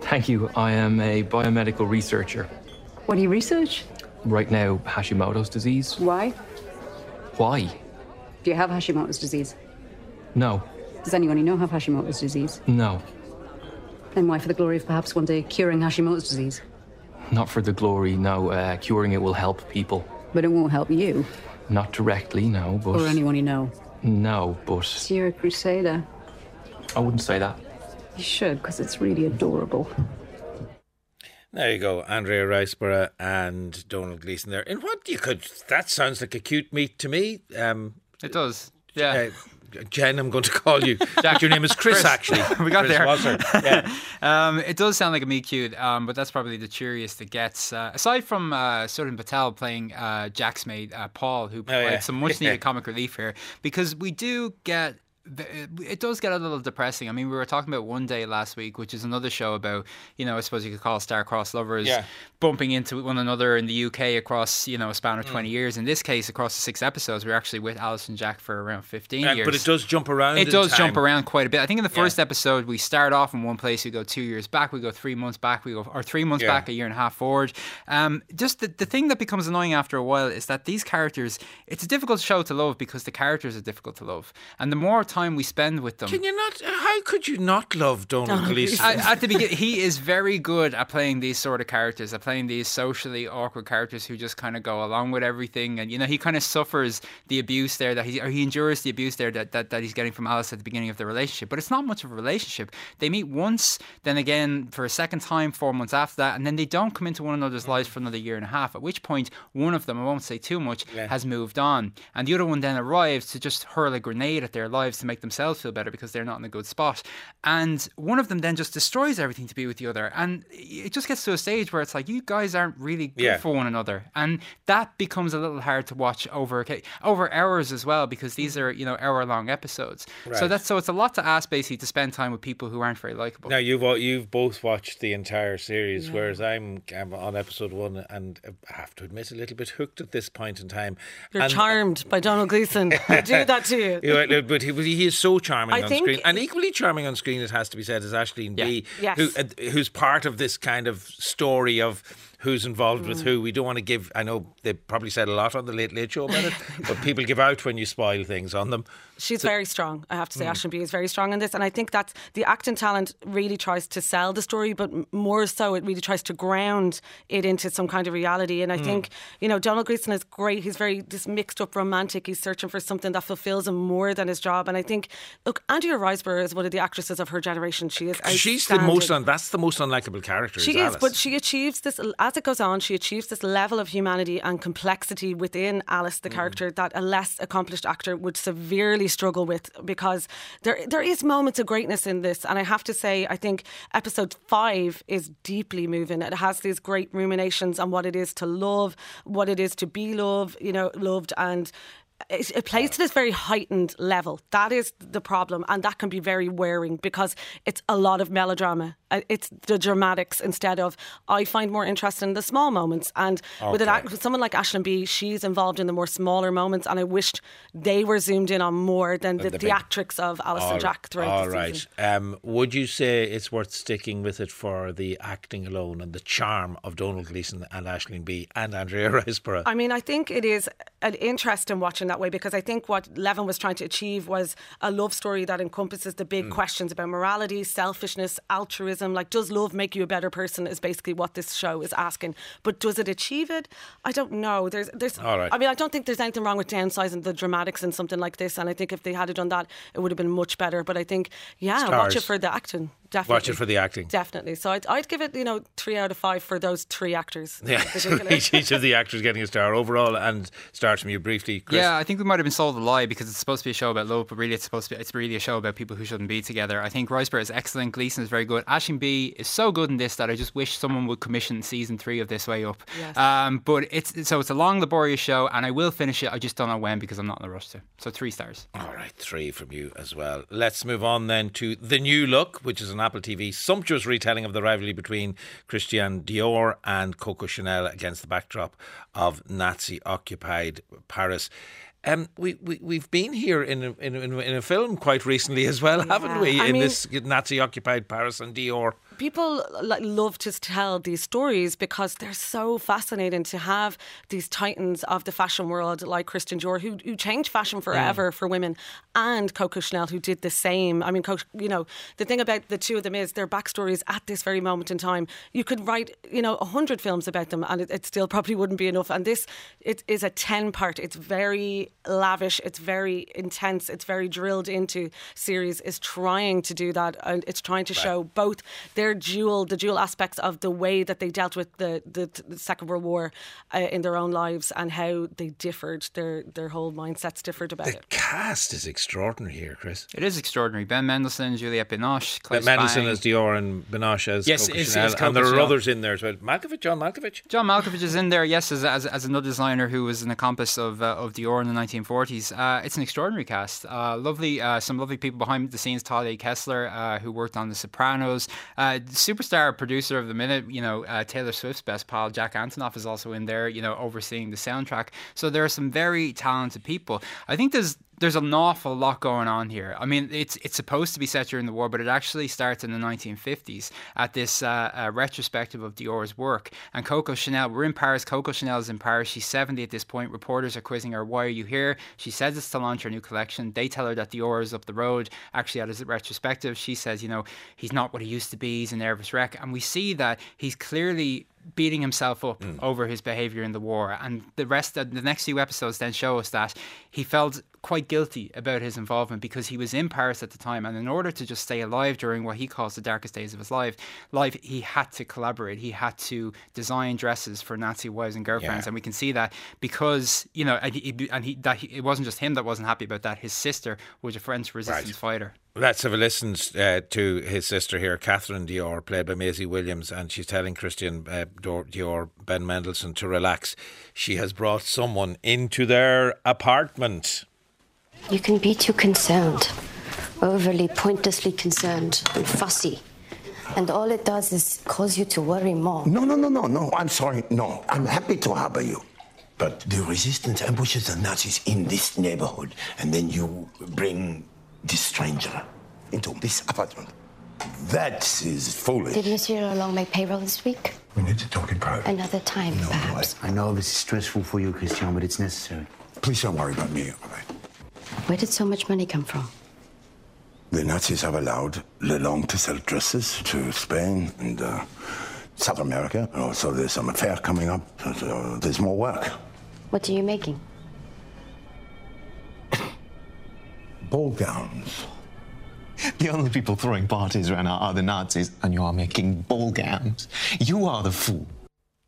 Thank you. I am a biomedical researcher. What do you research? Right now, Hashimoto's disease. Why? Why? Do you have Hashimoto's disease? No. Does anyone you know have Hashimoto's disease? No. Then why, for the glory of perhaps one day curing Hashimoto's disease? Not for the glory, no. Uh, curing it will help people. But it won't help you Not directly, no, but. or anyone you know. No, but. So you're a crusader. I wouldn't say that. You should, because it's really adorable. There you go, Andrea Riseborough and Domhnall Gleeson there. And what you could, that sounds like a cute meet to me. Um, It does. Yeah. uh, Jen, I'm going to call you. Jack, your name is Chris, Chris. actually. We got Chris there. Wasser. Yeah. Um, it does sound like a meet cute, um, but that's probably the cheeriest it gets. Uh, aside from uh, Surin Patel playing uh, Jack's mate, uh, Paul, who provides Oh, yeah. some much needed comic relief here, because we do get. It does get a little depressing. I mean, we were talking about One Day last week, which is another show about, you know, I suppose you could call star-crossed lovers Yeah. bumping into one another in the UK across, you know, a span Mm. of 20 years. In this case, across the six episodes, we're actually with Alice and Jack for around 15 Uh, years. but it does jump around. It does jump around quite a bit. I think in the Yeah. first episode we start off in one place, we go two years back, we go three months back, we go or three months Yeah. back, a year and a half forward. Um, just the, the thing that becomes annoying after a while is that these characters, it's a difficult show to love because the characters are difficult to love, and the more time we spend with them. Can you not? How could you not love Domhnall oh, Gleeson? I- at the beginning, he is very good at playing these sort of characters, at playing these socially awkward characters who just kind of go along with everything, and you know he kind of suffers the abuse there that he or he endures the abuse there that, that, that he's getting from Alice at the beginning of the relationship. But it's not much of a relationship. They meet once, then again for a second time four months after that, and then they don't come into one another's lives for another year and a half. At which point, one of them, I won't say too much, has moved on, and the other one then arrives to just hurl a grenade at their lives to make themselves feel better because they're not in a good spot. And one of them then just destroys everything to be with the other. And it just gets to a stage where it's like, you guys aren't really good Yeah. for one another. And that becomes a little hard to watch over over hours as well because these are, you know, hour long episodes. So that's so it's a lot to ask basically to spend time with people who aren't very likable. Now you've all- you've both watched the entire series, whereas I'm, I'm on episode one, and I have to admit a little bit hooked at this point in time. You're And- uh, charmed by Domhnall Gleeson. I do that to you. Yeah, well, but he, he is so charming I on screen, and equally charming on screen. It has to be said, is Aisling Bea, Yes. who uh, who's part of this kind of story of who's involved Mm. with who. We don't want to give. I know they probably said a lot on the Late Late Show about it, but people give out when you spoil things on them. She's very strong. I have to say, Mm. Aisling Bea is very strong in this, and I think that the acting talent really tries to sell the story, but more so, it really tries to ground it into some kind of reality. And I Mm. think you know Domhnall Gleeson is great. He's very this mixed up romantic. He's searching for something that fulfills him more than his job. And I think, look, Andrea Riseborough is one of the actresses of her generation. She is. She's the most. Un, that's the most unlikable character. She is, but she achieves this as it goes on. She achieves this level of humanity and complexity within Alice, Mm. the character, that a less accomplished actor would severely struggle with. Because there, there is moments of greatness in this, and I have to say, I think episode five is deeply moving. It has these great ruminations on what it is to love, what it is to be loved, you know, loved, and it, it plays to this very heightened level. That is the problem, and that can be very wearing because it's a lot of melodrama. Uh, It's the dramatics instead of. I find more interest in the small moments, and with, an, with someone like Aisling Bea, she's involved in the more smaller moments, and I wished they were zoomed in on more than the, the big- theatrics of Alice All Jack throughout All the right. season. Um, would you say it's worth sticking with it for the acting alone and the charm of Domhnall Gleeson and Aisling Bea and Andrea Riseborough? I mean, I think it is an interest in watching that way because I think what Levin was trying to achieve was a love story that encompasses the Mm. big questions about morality, selfishness, altruism. Like, does love make you a better person? Is basically what this show is asking. But does it achieve it? I don't know. There's, there's. All right. I mean, I don't think there's anything wrong with downsizing the dramatics in something like this. And I think if they had done that, it would have been much better. But I think, yeah, watch it for the acting. Definitely. Watch it for the acting. Definitely. So I'd, I'd give it, you know, three out of five for those three actors. Yeah, each, each of the actors getting a star overall, and start from you briefly, Chris. Yeah, I think we might have been sold a lie because it's supposed to be a show about love, but really it's supposed to be it's really a show about people who shouldn't be together. I think Riseborough is excellent, Gleeson is very good. Aisling Bea is so good in this that I just wish someone would commission season three of this way up. Yes. Um, but it's so it's a long, laborious show, and I will finish it. I just don't know when because I'm not in a rush to. So three stars. All right, three from you as well. Let's move on then to The New Look, which is an Apple TV. Sumptuous retelling of the rivalry between Christian Dior and Coco Chanel against the backdrop of Nazi occupied Paris. Um, we, we, we've been here in a, in, a, in a film quite recently as well, haven't we? I in mean- this Nazi occupied Paris and Dior. People like love to tell these stories because they're so fascinating to have these titans of the fashion world like Christian Dior who, who changed fashion mm. forever for women and Coco Chanel who did the same. I mean, Coco, you know, the thing about the two of them is their backstories at this very moment in time. You could write, you know, a hundred films about them and it, it still probably wouldn't be enough. And this it is a ten part. It's very lavish. It's very intense. It's very drilled into series. Is trying to do that and it's trying to show both their dual the dual aspects of the way that they dealt with the the, the Second World War uh, in their own lives and how they differed. Their their whole mindsets differed about The it. cast is extraordinary here, Chris. It is extraordinary. Ben Mendelsohn, Juliette Binoche, Claire Mendelsohn Spang. as Dior and Binoche as Yes, Coco it's- Chanel. it's Coco and there are others in there as well. Malkovich, John Malkovich. John Malkovich is in there, yes, as, as, as another designer who was an accomplice of uh, of Dior in the 1940s. Uh, it's an extraordinary cast. Uh, lovely, uh, some lovely people behind the scenes. Todd A. Kessler, uh, who worked on The Sopranos. Uh, superstar producer of the minute, you know, uh, Taylor Swift's best pal, Jack Antonoff, is also in there, you know, overseeing the soundtrack. So there are some very talented people. I think there's there's an awful lot going on here. I mean, it's it's supposed to be set during the war, but it actually starts in the 1950s at this uh, uh, retrospective of Dior's work. And Coco Chanel, we're in Paris. Coco Chanel is in Paris. She's 70 at this point. Reporters are quizzing her, "Why are you here?" She says it's to launch her new collection. They tell her that Dior is up the road. Actually, at his retrospective, she says, "You know, he's not what he used to be. He's a nervous wreck." And we see that he's clearly beating himself up mm. over his behavior in the war. And the rest of the next few episodes then show us that he felt quite guilty about his involvement because he was in Paris at the time. And in order to just stay alive during what he calls the darkest days of his life life he had to collaborate. He had to design dresses for Nazi wives and girlfriends. Yeah. and we can see that because you know and, he, and he, that he, it wasn't just him that wasn't happy about that. His sister was a French resistance fighter Let's have a listen uh, to his sister here, Catherine Dior, played by Maisie Williams, and she's telling Christian uh, Dior, Ben Mendelsohn, to relax. She has brought someone into their apartment. You can be too concerned, overly pointlessly concerned and fussy. And all it does is cause you to worry more. No, no, no, no, no. I'm sorry. No, I'm happy to harbor you. But the resistance ambushes the Nazis in this neighborhood, and then you bring this stranger into this apartment. That is foolish. Did Monsieur Lelong make payroll this week? We need to talk in private. Another time, perhaps. I know this is stressful for you, Christian, but it's necessary. Please don't worry about me, all right? Where did so much money come from? The Nazis have allowed Lelong to sell dresses to Spain and uh, South America. And also, there's some affair coming up. So, so there's more work. What are you making? Ball gowns. The only people throwing parties right now are the Nazis, and you are making ball gowns. You are the fool.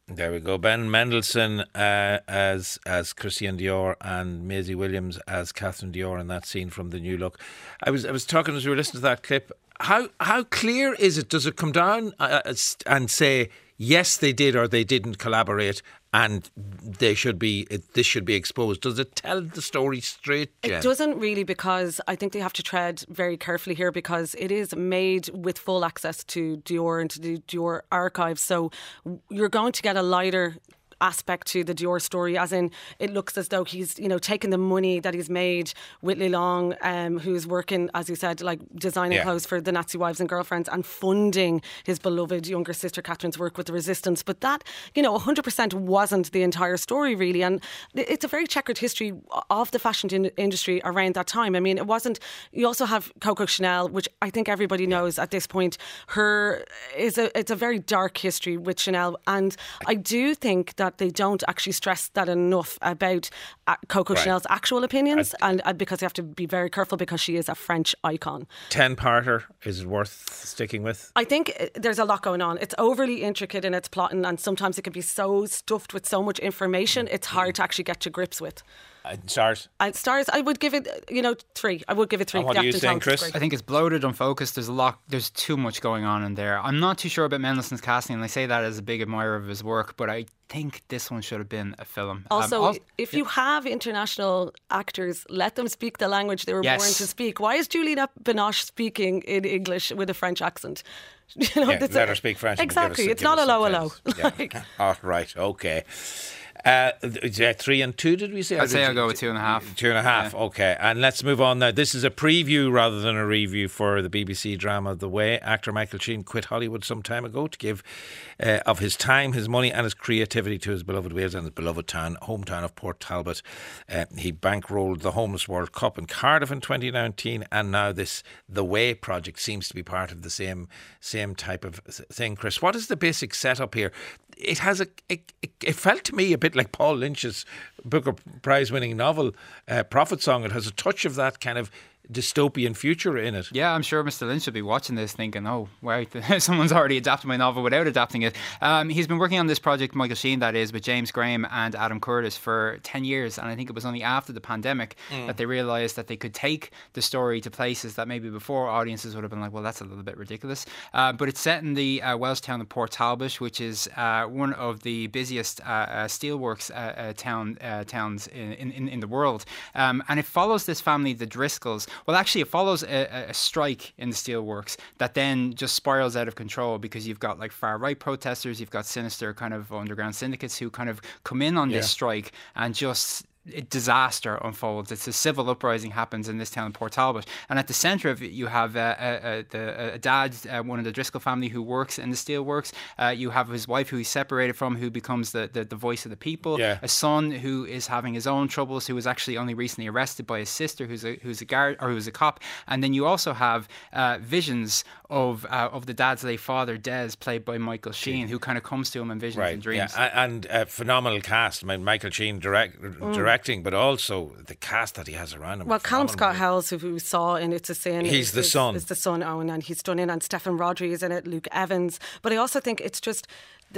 There we go. Ben Mendelsohn uh, as as Christian Dior and Maisie Williams as Catherine Dior in that scene from the New Look. I was I was talking as we were listening to that clip. How how clear is it? Does it come down uh, uh, and say yes they did or they didn't collaborate and they should be it, this should be exposed? Does it tell the story straight? Jen? It doesn't really because I think they have to tread very carefully here because it is made with full access to Dior and to the Dior archives. So you're going to get a lighter aspect to the Dior story, as in it looks as though he's you know taken the money that he's made with Lelong, um, who's working as you said like designing Yeah. clothes for the Nazi wives and girlfriends and funding his beloved younger sister Catherine's work with the resistance. But that you know 100% wasn't the entire story really, and it's a very checkered history of the fashion in- industry around that time. I mean, it wasn't. You also have Coco Chanel, which I think everybody knows at this point. Her is a it's a very dark history with Chanel, and I do think that they don't actually stress that enough about uh, Coco Right. Chanel's actual opinions, and uh, because you have to be very careful because she is a French icon. Ten parter is it worth sticking with? I think uh, there's a lot going on. It's overly intricate in its plotting, and sometimes it can be so stuffed with so much information, it's hard to actually get to grips with. Uh, stars. And stars, I would give it, you know, three. I would give it three. And what are you Captain saying, Tonks is Chris? I think it's bloated, unfocused. There's a lot. There's too much going on in there. I'm not too sure about Mendelsohn's casting, and I say that as a big admirer of his work. But I think this one should have been a film. Um, Also, al- if you have international actors, let them speak the language they were born to speak. Why is Juliette Binoche speaking in English with a French accent? You know, Yeah, let a- her speak French. and give us- Exactly. it's not us a low a some low. sense. Yeah. All right. Okay. Uh, yeah, three and two, did we say? I'd say I'll go with two and a half. Two and a half. Okay. And let's move on now. This is a preview rather than a review for the BBC drama The Way. Actor Michael Sheen quit Hollywood some time ago to give uh, of his time, his money, and his creativity to his beloved Wales and his beloved town, hometown of Port Talbot. Uh, he bankrolled the Homeless World Cup in Cardiff in 2019, and now this The Way project seems to be part of the same same type of thing. Chris, what is the basic setup here? It has a. It, it, felt to me a bit like Paul Lynch's Booker Prize winning novel, uh, Prophet Song. It has a touch of that kind of dystopian future in it. Yeah, I'm sure Mr. Lynch will be watching this thinking, oh, wow, someone's already adapted my novel without adapting it. Um, he's been working on this project, Michael Sheen, that is, with James Graham and Adam Curtis for 10 years. And I think it was only after the pandemic Mm. that they realised that they could take the story to places that maybe before audiences would have been like, well, that's a little bit ridiculous. Uh, but it's set in the uh, Welsh town of Port Talbot, which is uh, one of the busiest uh, uh, steelworks uh, town uh, towns in, in, in the world. Um, and it follows this family, the Driscolls. Well, actually, it follows a, a- strike in the steelworks that then just spirals out of control because you've got like far right protesters, you've got sinister kind of underground syndicates who kind of come in on this strike and just disaster unfolds. It's a civil uprising happens in this town, of Port Talbot, and at the centre of it, you have uh, uh, the, a dad, uh, one of the Driscoll family, who works in the steelworks. Uh, you have his wife, who he's separated from, who becomes the, the, the voice of the people. Yeah. A son who is having his own troubles, who was actually only recently arrested by his sister, who's a who's a guard or who's a cop. And then you also have uh, visions of uh, of the dad's late father, Des, played by Michael Sheen, who kind of comes to him in visions and dreams. yeah, and a phenomenal cast. I mean, Michael Sheen direct, directing, but also the cast that he has around him. Well, Callum. Scott Howells, who we saw in It's a Sin, He's is, the is- son. Is the son, Owen, and he's done in, and Steffan Rhodri is in it, Luke Evans. But I also think it's just.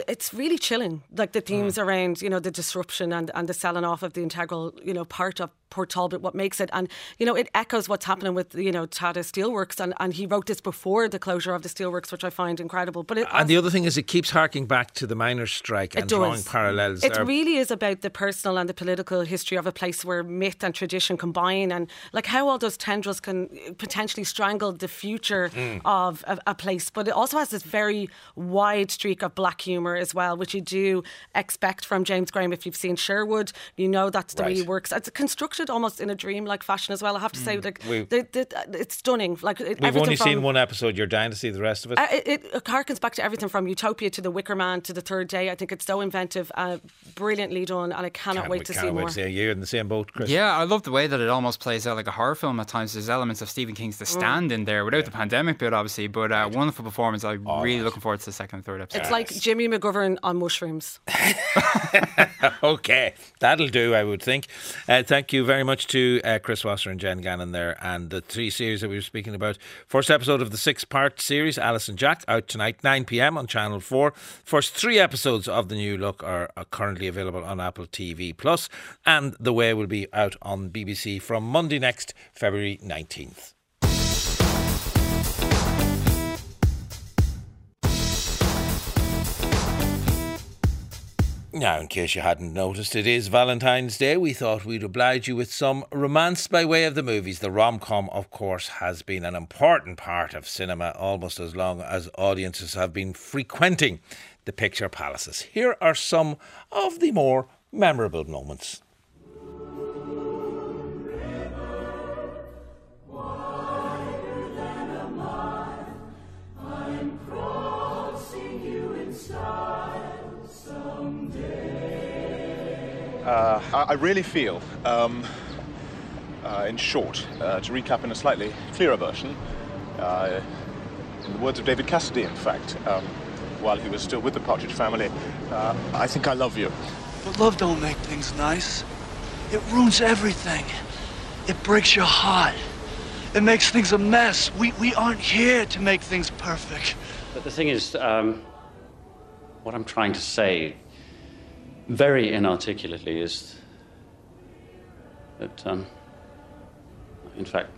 It's really chilling, like the themes Mm. around, you know, the disruption and, and the selling off of the integral, you know, part of Port Talbot, what makes it. And, you know, it echoes what's happening with, you know, Tata Steelworks. And, and he wrote this before the closure of the Steelworks, which I find incredible. But it And the other thing is, it keeps harking back to the miners' strike and drawing parallels. It there. really is about the personal and the political history of a place where myth and tradition combine, and like how all those tendrils can potentially strangle the future Mm. of a, a place. But it also has this very wide streak of black humour as well, which you do expect from James Graham. If you've seen Sherwood, you know that's the way he works. It's constructed almost in a dream-like fashion as well. I have to say, Mm. like We- the, the, it's stunning. Like it- We've everything only seen one episode. You're dying to see the rest of it. uh, it, it, it harkens back to everything from Utopia to The Wicker Man to The Third Day. I think it's so inventive, uh, brilliantly done, and I cannot Can't wait to can't see wait more. to see you in the same boat, Chris. Yeah, I love the way that it almost plays out like a horror film at times. There's elements of Stephen King's The Mm. Stand in there without the pandemic bit, obviously, but uh, wonderful performance. I'm Oh, really looking forward to the second and third episode. It's like Jimmy McGovern on mushrooms. okay, that'll do, I would think. Uh, thank you very much to uh, Chris Wasser and Jen Gannon there, and the three series that we were speaking about. First episode of the six part series, Alice and Jack, out tonight, 9 pm on Channel 4. First three episodes of The New Look are, are currently available on Apple TV Plus, and The Way will be out on BBC from Monday next, February 19th. Now, in case you hadn't noticed, it is Valentine's Day. We thought we'd oblige you with some romance by way of the movies. The rom com, of course, has been an important part of cinema almost as long as audiences have been frequenting the picture palaces. Here are some of the more memorable moments. Uh, I I really feel, um, uh, in short, uh, to recap in a slightly clearer version, uh, in the words of David Cassidy, in fact, um, while he was still with the Partridge family, uh, I think I love you. But love don't make things nice. It ruins everything. It breaks your heart. It makes things a mess. We, we aren't here to make things perfect. But the thing is, um, what I'm trying to say very inarticulately is that, um, in fact,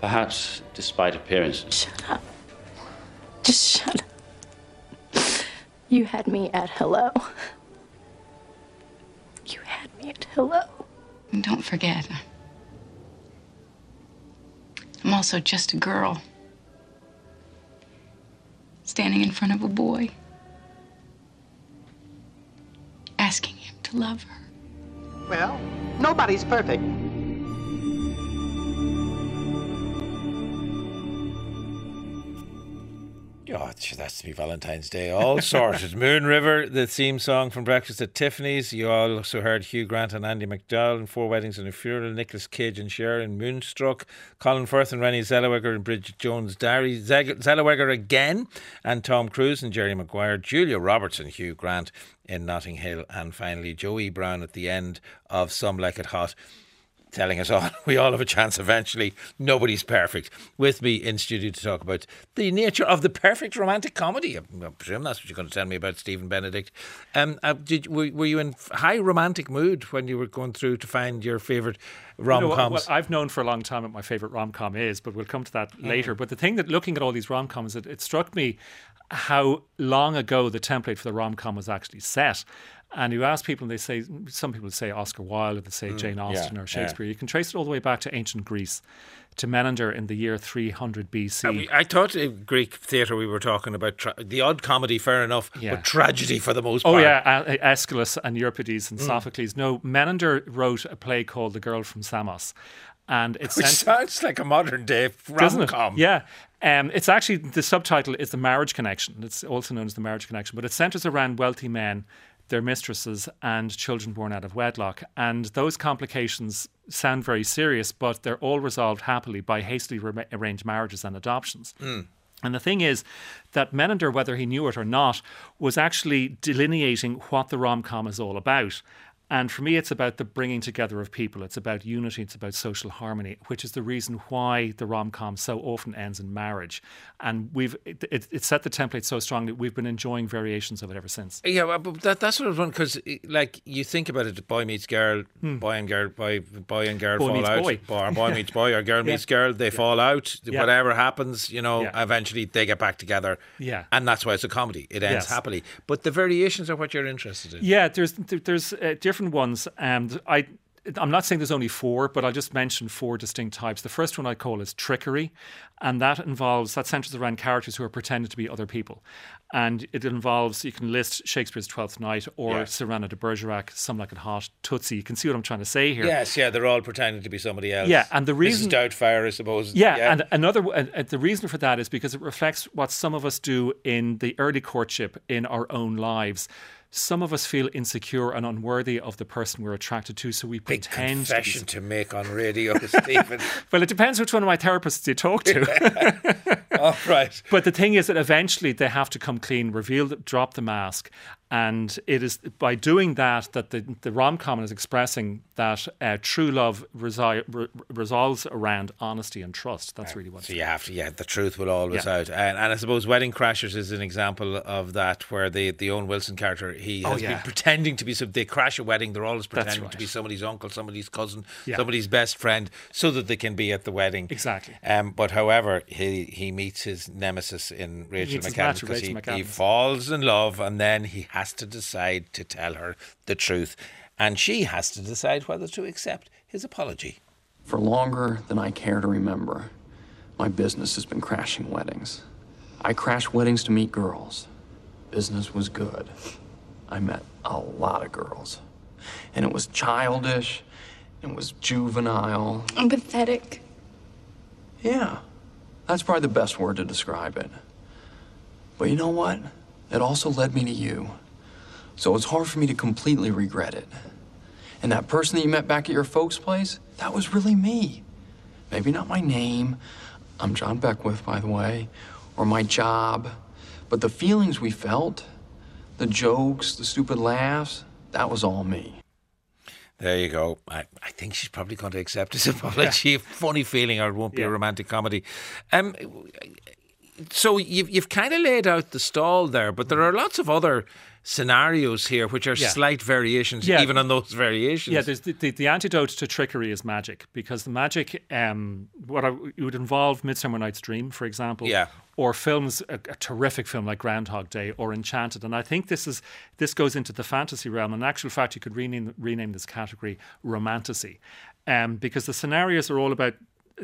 perhaps despite appearances. Shut up. Just shut up. You had me at hello. You had me at hello. And don't forget, I'm also just a girl standing in front of a boy, asking him to love her. Well, nobody's perfect. Oh, sure, that's to be Valentine's Day. All sorted. Moon River, the theme song from Breakfast at Tiffany's. You also heard Hugh Grant and Andie MacDowell in Four Weddings and a Funeral, Nicolas Cage and Cher in Moonstruck, Colin Firth and Renée Zellweger and Bridget Jones' Diary, Zeg- Zellweger again, and Tom Cruise and Jerry Maguire, Julia Roberts and Hugh Grant in Notting Hill, and finally Joey Brown at the end of Some Like It Hot telling us all we all have a chance eventually. Nobody's perfect. With me in studio to talk about the nature of the perfect romantic comedy. I presume that's what you're going to tell me about Stephen Benedict. Um, uh, did were, were you in high romantic mood when you were going through to find your favourite rom You know, coms? what I've known for a long time what my favourite rom com is, but we'll come to that Mm. later. But the thing that looking at all these rom coms, it, it struck me how long ago the template for the rom com was actually set. And you ask people, and they say some people say Oscar Wilde, or they say Mm, Jane Austen yeah. or Shakespeare. You can trace it all the way back to ancient Greece, to Menander in the year 300 BC. I, mean, I thought in Greek theatre we were talking about tra- the odd comedy, fair enough, Yeah. but tragedy for the most part. Oh yeah, A- Aeschylus and Euripides and Mm. Sophocles. No, Menander wrote a play called The Girl from Samos, and it Which sounds like a modern day rom com. Yeah. Um, it's actually the subtitle is the marriage connection. It's also known as the marriage connection, but it centers around wealthy men, their mistresses, and children born out of wedlock. And those complications sound very serious, but they're all resolved happily by hastily re- arranged marriages and adoptions. Mm. And the thing is that Menander, whether he knew it or not, was actually delineating what the rom com is all about. And for me, it's about the bringing together of people. It's about unity. It's about social harmony, which is the reason why the rom com so often ends in marriage. And we've it, it, it set the template so strongly. We've been enjoying variations of it ever since. Yeah, well, but that, that's what I was wondering because, like, you think about it: boy meets girl, Hmm. boy and girl, boy, boy and girl Boy fall out, boy. or boy meets boy, or girl Yeah. meets girl, they fall out. Yeah. Whatever happens, you know, Yeah. eventually they get back together. Yeah. and that's why it's a comedy. It ends Yes. happily. But the variations are what you're interested in. Yeah, there's there- there's uh, different ones, and I. I'm not saying there's only four, but I'll just mention four distinct types. The first one I call is trickery, and that involves that centers around characters who are pretending to be other people, and it involves you can list Shakespeare's Twelfth Night or Yeah. Cyrano de Bergerac, Some Like It Hot, Tootsie. You can see what I'm trying to say here. Yes, yeah, they're all pretending to be somebody else. Yeah, and the reason- Mrs. Doubtfire, I suppose. Yeah, and another uh, the reason for that is because it reflects what some of us do in the early courtship in our own lives. Some of us feel insecure and unworthy of the person we're attracted to, so we Big pretend confession to, to make on radio, Stephen. Well, it depends which one of my therapists you talk to. All right. But the thing is that eventually they have to come clean, reveal, drop the mask, and it is by doing that that the, the rom com is expressing that uh, true love resi- re- resolves around honesty and trust. That's really what. So you have to, yeah, the truth will always Yeah. out. And, and I suppose Wedding Crashers is an example of that, where the the Owen Wilson character he Oh, has yeah. been pretending to be. some They crash a wedding. They're always pretending to be somebody's uncle, somebody's cousin, Yeah. somebody's best friend, so that they can be at the wedding. Exactly. Um, but however, he he meets his nemesis in Rachel McAdams because he, he falls in love, and then he has to decide to tell her the truth, and she has to decide whether to accept his apology. For longer than I care to remember, my business has been crashing weddings. I crash weddings to meet girls. Business was good. I met a lot of girls. And it was childish, it was juvenile. I'm pathetic. Yeah, that's probably the best word to describe it. But you know what? It also led me to you. So it's hard for me to completely regret it. And that person that you met back at your folks' place, that was really me. Maybe not my name. I'm John Beckwith, by the way, or my job. But the feelings we felt, the jokes, the stupid laughs, that was all me. There you go. I, I think she's probably going to accept his apology. Funny feeling, or it won't be a romantic comedy. Um, so you've you've kind of laid out the stall there, but there are lots of other scenarios here, which are Yeah. slight variations, Yeah. even on those variations. Yeah, there's the, the, the antidote to trickery is magic because the magic, um, what I, it would involve Midsummer Night's Dream, for example, Yeah. or films, a, a terrific film like Groundhog Day or Enchanted, and I think this is this goes into the fantasy realm. In actual fact, you could rename rename this category romantasy, um, because the scenarios are all about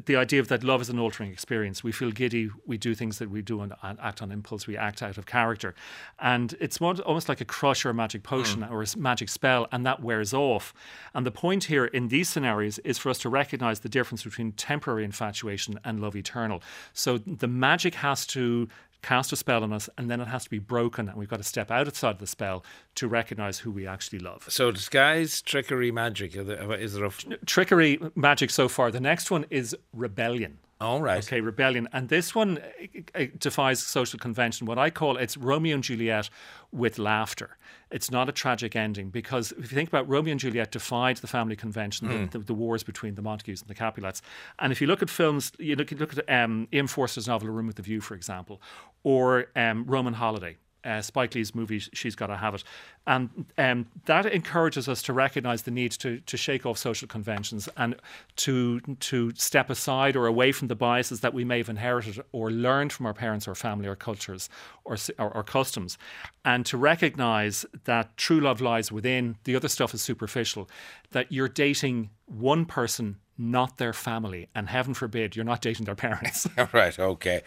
the idea of that love is an altering experience. We feel giddy. We do things that we do and, and act on impulse. We act out of character, and it's more, almost like a crush or a magic potion mm. or a magic spell, and that wears off. And the point here in these scenarios is for us to recognize the difference between temporary infatuation and love eternal. So the magic has to cast a spell on us, and then it has to be broken, and we've got to step outside the spell to recognize who we actually love. So disguise, trickery, magic. There- Is there a f- trickery magic so far. The next one is rebellion. All right. Okay, rebellion, and this one uh, uh, defies social convention. What I call it's Romeo and Juliet with laughter. It's not a tragic ending because if you think about Romeo and Juliet defied the family convention, Hmm. the, the, the wars between the Montagues and the Capulets. And if you look at films, you look, you look at um, Ian Forster's novel A Room with a View, for example, or um, Roman Holiday uh, Spike Lee's movie She's Gotta Have It. And um, that encourages us to recognize the need to, to shake off social conventions and to, to step aside or away from the biases that we may have inherited or learned from our parents or family or cultures or, or, or customs. And to recognize that true love lies within, the other stuff is superficial, that you're dating one person not their family, and heaven forbid you're not dating their parents. right, okay.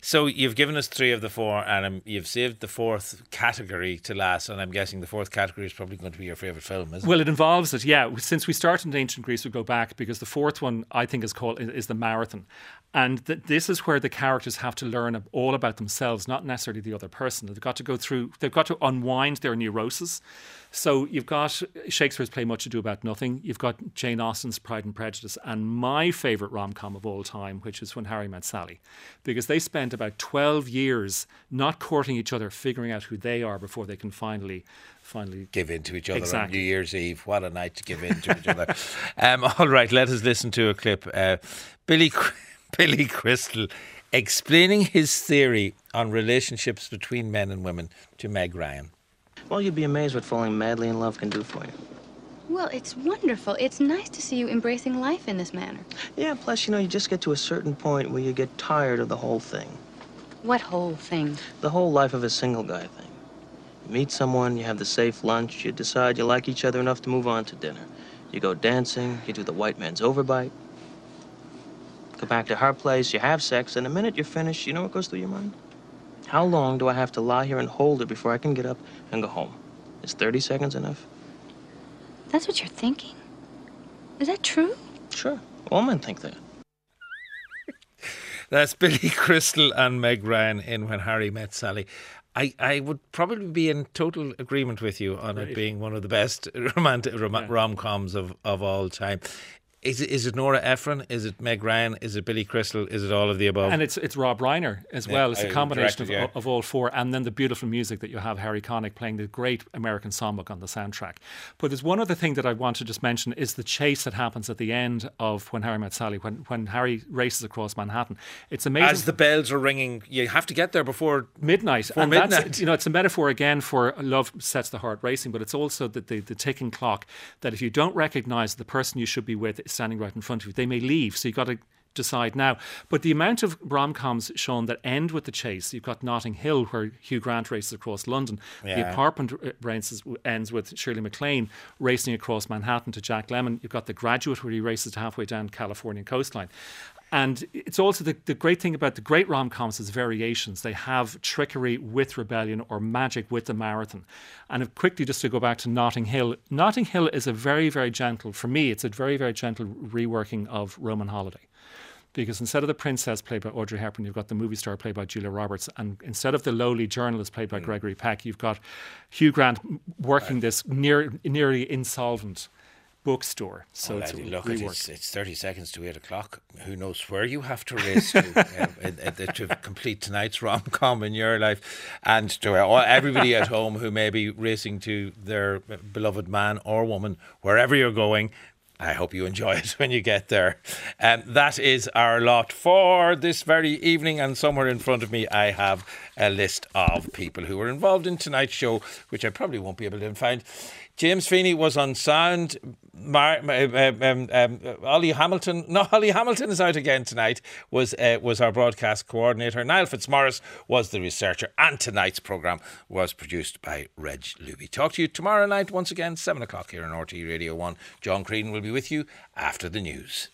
So you've given us three of the four, and um, you've saved the fourth category to last, and I'm guessing the fourth category is probably going to be your favourite film, isn't it? Well, it involves it, yeah. Since we started in ancient Greece, we go back because the fourth one I think is called is the marathon, and th- this is where the characters have to learn all about themselves, not necessarily the other person. They've got to go through, they've got to unwind their neurosis. So you've got Shakespeare's play Much Ado About Nothing. You've got Jane Austen's Pride and Prejudice, and my favourite rom com of all time, which is When Harry Met Sally, because they spent about twelve years not courting each other, figuring out who they are before they can finally finally give in to each other on Exactly. New Year's Eve. What a night to give in to each other. Um, all right, let us listen to a clip. Uh, Billy, Billy Crystal explaining his theory on relationships between men and women to Meg Ryan. Well, you'd be amazed what falling madly in love can do for you. Well, it's wonderful. It's nice to see you embracing life in this manner. Yeah, plus, you know, you just get to a certain point where you get tired of the whole thing. What whole thing? The whole life of a single guy thing. You meet someone, you have the safe lunch, you decide you like each other enough to move on to dinner. You go dancing, you do the white man's overbite. Go back to her place, you have sex, and the minute you're finished, you know what goes through your mind? How long do I have to lie here and hold her before I can get up and go home? Is 30 seconds enough? That's what you're thinking? Is that true? Sure. All men think that. That's Billy Crystal and Meg Ryan in When Harry Met Sally. I, I would probably be in total agreement with you on it being one of the best romantic rom- rom-coms of, of all time. Is it, is it Nora Ephron? Is it Meg Ryan? Is it Billy Crystal? Is it all of the above? And it's it's Rob Reiner as Yeah, well. It's a combination directed, of, yeah. of all four, and then the beautiful music that you have Harry Connick playing the great American songbook on the soundtrack. But there's one other thing that I want to just mention is the chase that happens at the end of When Harry Met Sally, when when Harry races across Manhattan. It's amazing. As the bells are ringing, you have to get there before midnight. Before and midnight. That's, you know, it's a metaphor again for love sets the heart racing, but it's also the, the, the ticking clock that if you don't recognize the person you should be with standing right in front of you, they may leave. So you've got to decide now. But the amount of rom coms shown that end with the chase, you've got Notting Hill, where Hugh Grant races across London. The apartment uh, races, ends with Shirley MacLaine racing across Manhattan to Jack Lemmon. You've got The Graduate, where he races halfway down Californian coastline. And it's also the, the great thing about the great rom coms is variations. They have trickery with rebellion or magic with the marathon. And quickly, just to go back to Notting Hill, Notting Hill is a very, very gentle, for me, it's a very, very gentle reworking of Roman Holiday. Because instead of the princess played by Audrey Hepburn, you've got the movie star played by Julia Roberts. And instead of the lowly journalist played by hmm. Gregory Peck, you've got Hugh Grant working this near, nearly insolvent bookstore. So Oh, it's look, it's, it's 30 seconds to 8 o'clock. Who knows where you have to race to, uh, in- to complete tonight's rom com in your life. And to all, everybody at home who may be racing to their beloved man or woman, wherever you're going, I hope you enjoy it when you get there. Um, that is our lot for this very evening, and somewhere in front of me, I have a list of people who were involved in tonight's show, which I probably won't be able to find. James Feeney was on sound. Mar- um, um, um, Ollie Hamilton, no, Ollie Hamilton is out again tonight. Was uh, was our broadcast coordinator. Niall Fitzmaurice was the researcher, and tonight's program was produced by Reg Luby. Talk to you tomorrow night once again, seven o'clock here on RTÉ Radio One. John Crean will be with you after the news.